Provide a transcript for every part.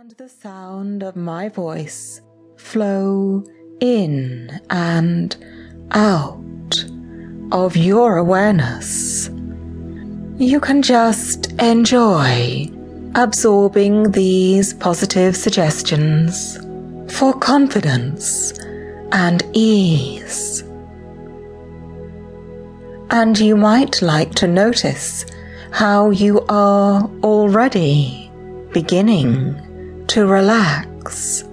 and the sound of my voice flow in and out of your awareness. You can just enjoy absorbing these positive suggestions for confidence and ease. And you might like to notice how you are already beginning to relax,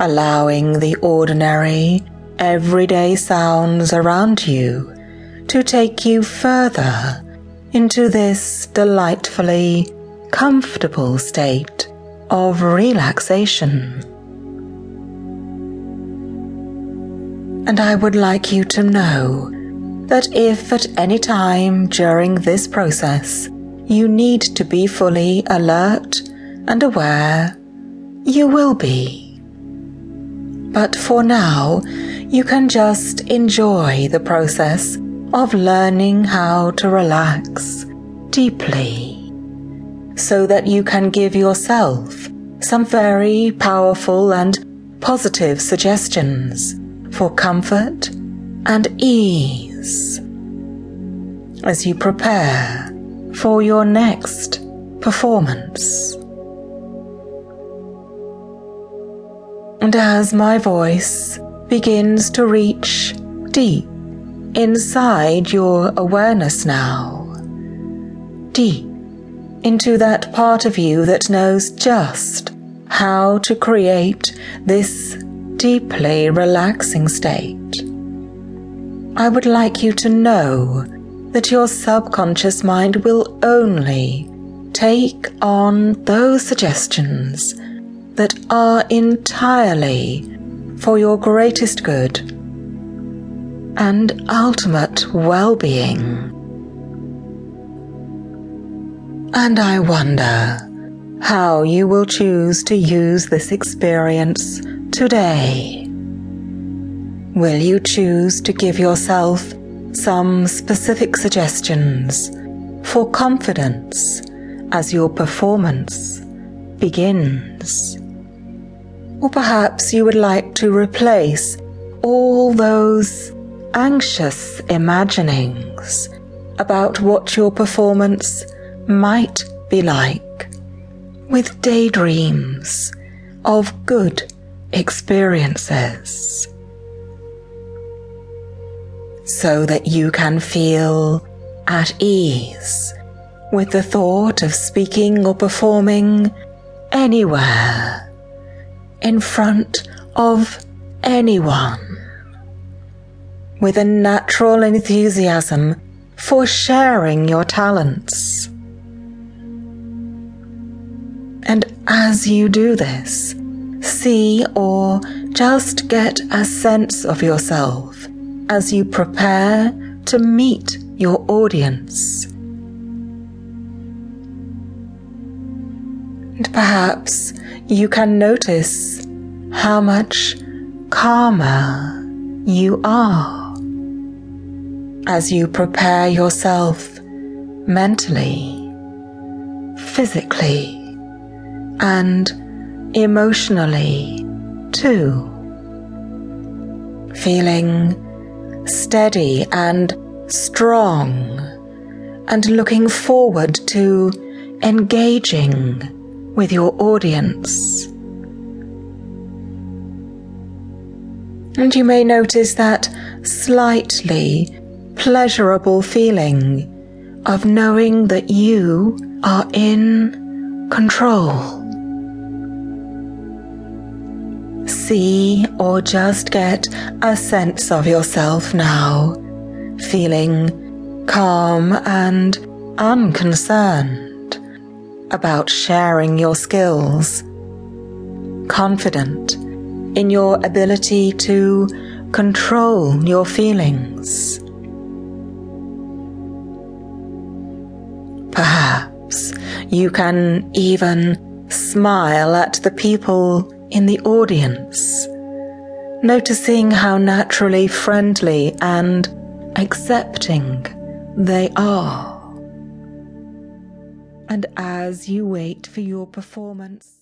allowing the ordinary, everyday sounds around you to take you further into this delightfully comfortable state of relaxation. And I would like you to know that if at any time during this process you need to be fully alert and aware, you will be. But for now, you can just enjoy the process of learning how to relax deeply so that you can give yourself some very powerful and positive suggestions for comfort and ease as you prepare for your next performance. And as my voice begins to reach deep inside your awareness now, deep into that part of you that knows just how to create this deeply relaxing state. I would like you to know that your subconscious mind will only take on those suggestions that are entirely for your greatest good and ultimate well being. And I wonder how you will choose to use this experience today. Will you choose to give yourself some specific suggestions for confidence as your performance begins? Or perhaps you would like to replace all those anxious imaginings about what your performance might be like with daydreams of good experiences. So that you can feel at ease with the thought of speaking or performing anywhere in front of anyone with a natural enthusiasm for sharing your talents. And as you do this, see or just get a sense of yourself as you prepare to meet your audience. And perhaps you can notice how much calmer you are as you prepare yourself mentally, physically, and emotionally too. Feeling steady and strong, and looking forward to engaging with your audience. And you may notice that slightly pleasurable feeling of knowing that you are in control. see or just get a sense of yourself now, feeling calm and unconcerned about sharing your skills, confident in your ability to control your feelings. Perhaps you can even smile at the people in the audience, noticing how naturally friendly and accepting they are. And as you wait for your performance,